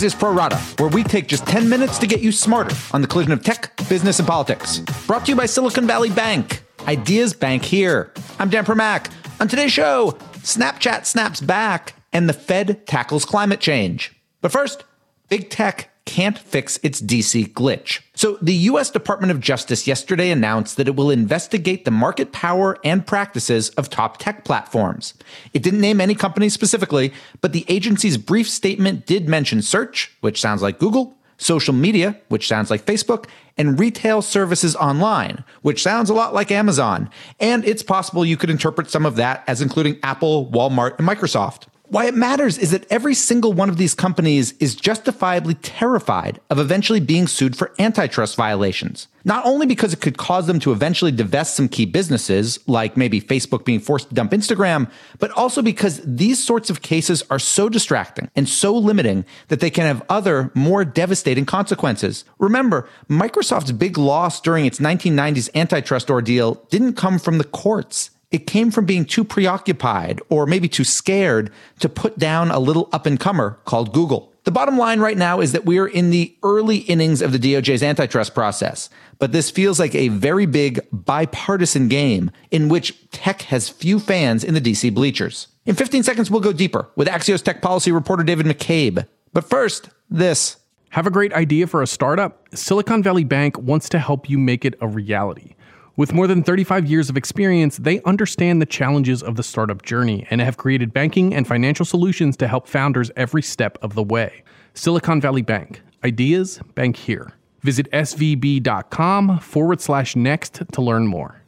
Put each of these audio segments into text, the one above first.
Axios Pro Rata, where we take just 10 minutes to get you smarter on the collision of tech, business, and politics. Brought to you by Silicon Valley Bank. Ideas Bank here. I'm Dan Primack. On today's show, Snapchat snaps back and the Fed tackles climate change. But first, big tech can't fix its DC glitch. So the US Department of Justice yesterday announced that it will investigate the market power and practices of top tech platforms. It didn't name any companies specifically, but the agency's brief statement did mention search, which sounds like Google, social media, which sounds like Facebook, and retail services online, which sounds a lot like Amazon. And it's possible you could interpret some of that as including Apple, Walmart, and Microsoft. Why it matters is that every single one of these companies is justifiably terrified of eventually being sued for antitrust violations. Not only because it could cause them to eventually divest some key businesses, like maybe Facebook being forced to dump Instagram, but also because these sorts of cases are so distracting and so limiting that they can have other, more devastating consequences. Remember, Microsoft's big loss during its 1990s antitrust ordeal didn't come from the courts. It came from being too preoccupied or maybe too scared to put down a little up and comer called Google. The bottom line right now is that we are in the early innings of the DOJ's antitrust process, but this feels like a very big bipartisan game in which tech has few fans in the DC bleachers. In 15 seconds, we'll go deeper with Axios tech policy reporter David McCabe. But first, this. Have a great idea for a startup? Silicon Valley Bank wants to help you make it a reality. With more than 35 years of experience, they understand the challenges of the startup journey and have created banking and financial solutions to help founders every step of the way. Silicon Valley Bank. Ideas bank here. Visit svb.com forward slash next to learn more.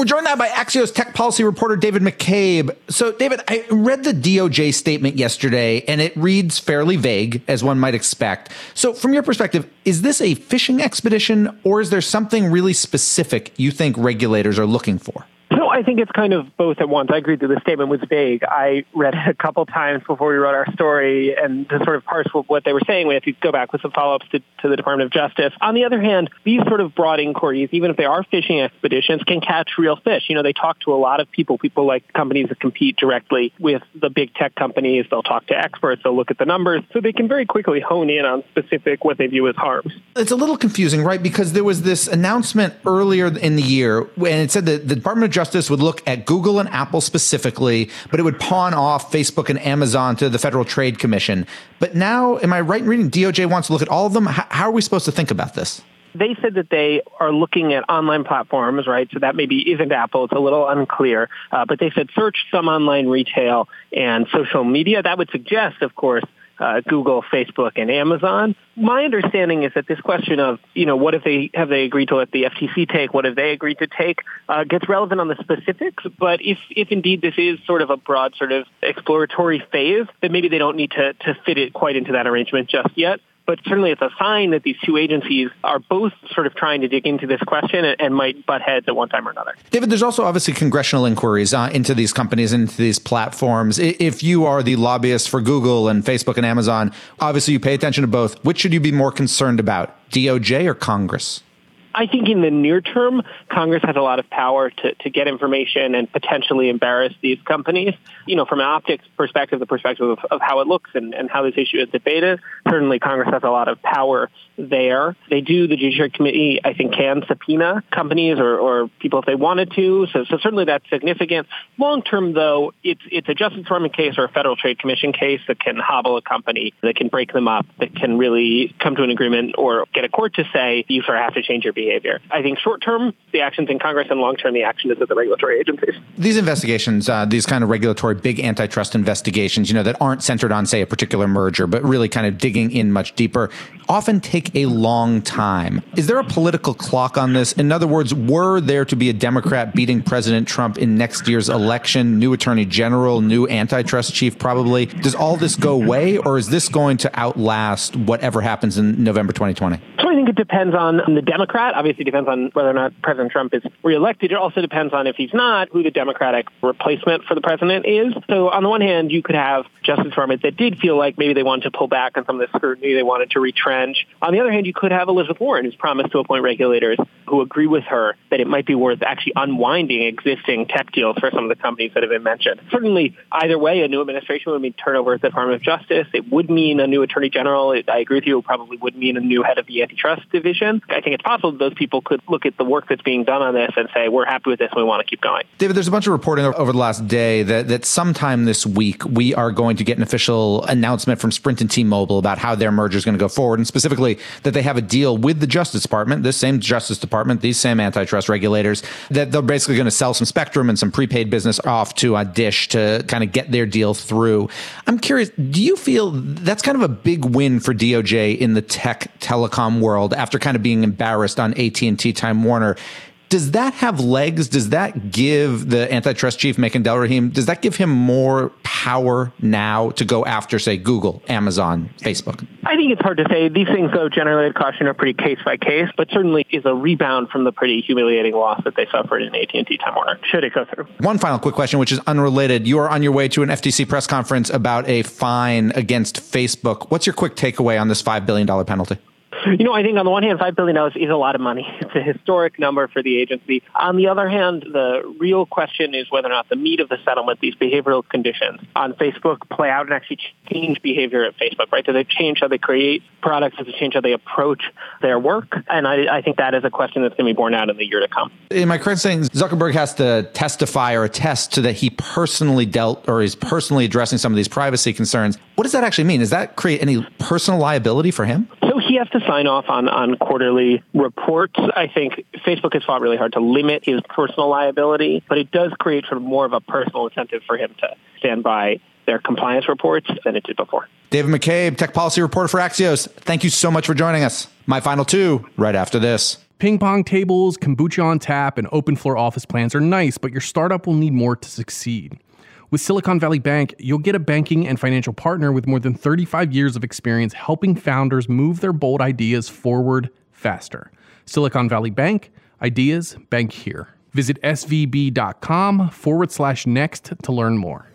We're joined now by Axios tech policy reporter David McCabe. So, David, I read the DOJ statement yesterday and it reads fairly vague, as one might expect. So, from your perspective, is this a fishing expedition or is there something really specific you think regulators are looking for? I think it's kind of both at once. I agree that the statement was vague. I read it a couple times before we wrote our story, and to sort of parse what they were saying, we have to go back with some follow-ups to, to the Department of Justice. On the other hand, these sort of broad inquiries, even if they are fishing expeditions, can catch real fish. You know, they talk to a lot of people, people like companies that compete directly with the big tech companies. They'll talk to experts. They'll look at the numbers. So they can very quickly hone in on specific what they view as harms. It's a little confusing, right? Because there was this announcement earlier in the year, and it said that the Department of Justice would look at Google and Apple specifically, but it would pawn off Facebook and Amazon to the Federal Trade Commission. But now, am I right in reading DOJ wants to look at all of them? How are we supposed to think about this? They said that they are looking at online platforms, right? So that maybe isn't Apple. It's a little unclear. Uh, but they said search some online retail and social media. That would suggest, of course, uh, Google, Facebook, and Amazon. My understanding is that this question of, you know, what if they have they agreed to let the FTC take, what have they agreed to take, uh, gets relevant on the specifics. But if if indeed this is sort of a broad sort of exploratory phase, then maybe they don't need to to fit it quite into that arrangement just yet but certainly it's a sign that these two agencies are both sort of trying to dig into this question and, and might butt heads at one time or another. David, there's also obviously congressional inquiries uh, into these companies, into these platforms. If you are the lobbyist for Google and Facebook and Amazon, obviously you pay attention to both. Which should you be more concerned about, DOJ or Congress? I think in the near term, Congress has a lot of power to, to get information and potentially embarrass these companies. You know, from an optics perspective, the perspective of, of how it looks and, and how this issue is debated, certainly Congress has a lot of power there. They do, the Judiciary Committee, I think, can subpoena companies or, or people if they wanted to. So, so certainly that's significant. Long term, though, it's, it's a Justice Department case or a Federal Trade Commission case that can hobble a company, that can break them up, that can really come to an agreement or get a court to say, you sort of have to change your behavior. I think short term, the action's in Congress, and long term, the action is at the regulatory agencies. These investigations, uh, these kind of regulatory big antitrust investigations, you know, that aren't centered on, say, a particular merger, but really kind of digging in much deeper, often take a long time. Is there a political clock on this? In other words, were there to be a Democrat beating President Trump in next year's election, new attorney general, new antitrust chief, probably, does all this go away, or is this going to outlast whatever happens in November 2020? Think it depends on the Democrat. Obviously, it depends on whether or not President Trump is reelected. It also depends on if he's not, who the Democratic replacement for the president is. So on the one hand, you could have Justice Department that did feel like maybe they wanted to pull back on some of the scrutiny, they wanted to retrench. On the other hand, you could have Elizabeth Warren, who's promised to appoint regulators who agree with her that it might be worth actually unwinding existing tech deals for some of the companies that have been mentioned. Certainly, either way, a new administration would mean turnover at the Department of Justice. It would mean a new attorney general. I agree with you. It probably would mean a new head of the antitrust division. I think it's possible those people could look at the work that's being done on this and say, we're happy with this and we want to keep going. David, there's a bunch of reporting over the last day that, that sometime this week we are going to get an official announcement from Sprint and T-Mobile about how their merger is going to go forward, and specifically that they have a deal with the Justice Department, this same Justice Department, these same antitrust regulators, that they're basically going to sell some spectrum and some prepaid business off to a Dish to kind of get their deal through. I'm curious, do you feel that's kind of a big win for DOJ in the tech telecom world after kind of being embarrassed on AT&T Time Warner? Does that have legs? Does that give the antitrust chief, Makan Delrahim, does that give him more power now to go after, say, Google, Amazon, Facebook? I think it's hard to say. These things, though, generally at caution are pretty case by case, but certainly is a rebound from the pretty humiliating loss that they suffered in AT&T Time Warner. Should it go through? One final quick question, which is unrelated. You are on your way to an FTC press conference about a fine against Facebook. What's your quick takeaway on this $5 billion penalty? You know, I think on the one hand, $5 billion is a lot of money. It's a historic number for the agency. On the other hand, the real question is whether or not the meat of the settlement, these behavioral conditions on Facebook, play out and actually change behavior at Facebook, right? Do they change how they create products? Does it change how they approach their work? And I, I think that is a question that's going to be borne out in the year to come. Am I correct saying Zuckerberg has to testify or attest to that he personally dealt or is personally addressing some of these privacy concerns? What does that actually mean? Does that create any personal liability for him? So he has to sign off on, on quarterly reports. I think Facebook has fought really hard to limit his personal liability, but it does create sort of more of a personal incentive for him to stand by their compliance reports than it did before. David McCabe, tech policy reporter for Axios. Thank you so much for joining us. My final two right after this. Ping pong tables, kombucha on tap, and open floor office plans are nice, but your startup will need more to succeed. With Silicon Valley Bank, you'll get a banking and financial partner with more than 35 years of experience helping founders move their bold ideas forward faster. Silicon Valley Bank, ideas bank here. Visit svb.com forward slash next to learn more.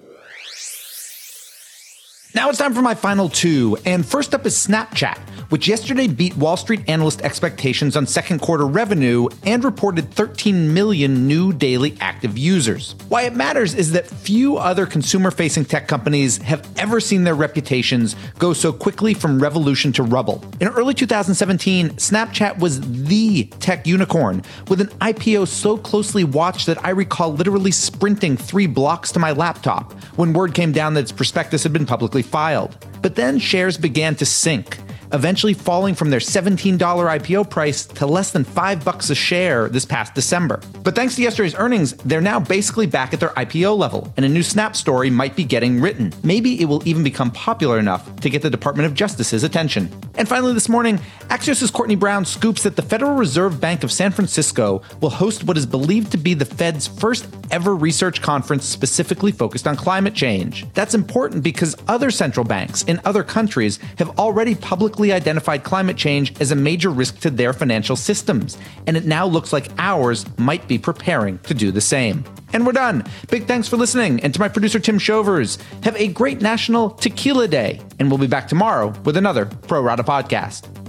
Now it's time for my final two. And first up is Snapchat, which yesterday beat Wall Street analyst expectations on second quarter revenue and reported 13 million new daily active users. Why it matters is that few other consumer facing tech companies have ever seen their reputations go so quickly from revolution to rubble. In early 2017, Snapchat was the tech unicorn with an IPO so closely watched that I recall literally sprinting three blocks to my laptop when word came down that its prospectus had been publicly filed. But then shares began to sink eventually falling from their $17 IPO price to less than 5 bucks a share this past December. But thanks to yesterday's earnings, they're now basically back at their IPO level, and a new Snap story might be getting written. Maybe it will even become popular enough to get the Department of Justice's attention. And finally this morning, Axios' Courtney Brown scoops that the Federal Reserve Bank of San Francisco will host what is believed to be the Fed's first ever research conference specifically focused on climate change. That's important because other central banks in other countries have already publicly identified climate change as a major risk to their financial systems, and it now looks like ours might be preparing to do the same. And we're done. Big thanks for listening. And to my producer, Tim Shovers, have a great National Tequila Day. And we'll be back tomorrow with another Pro Rata podcast.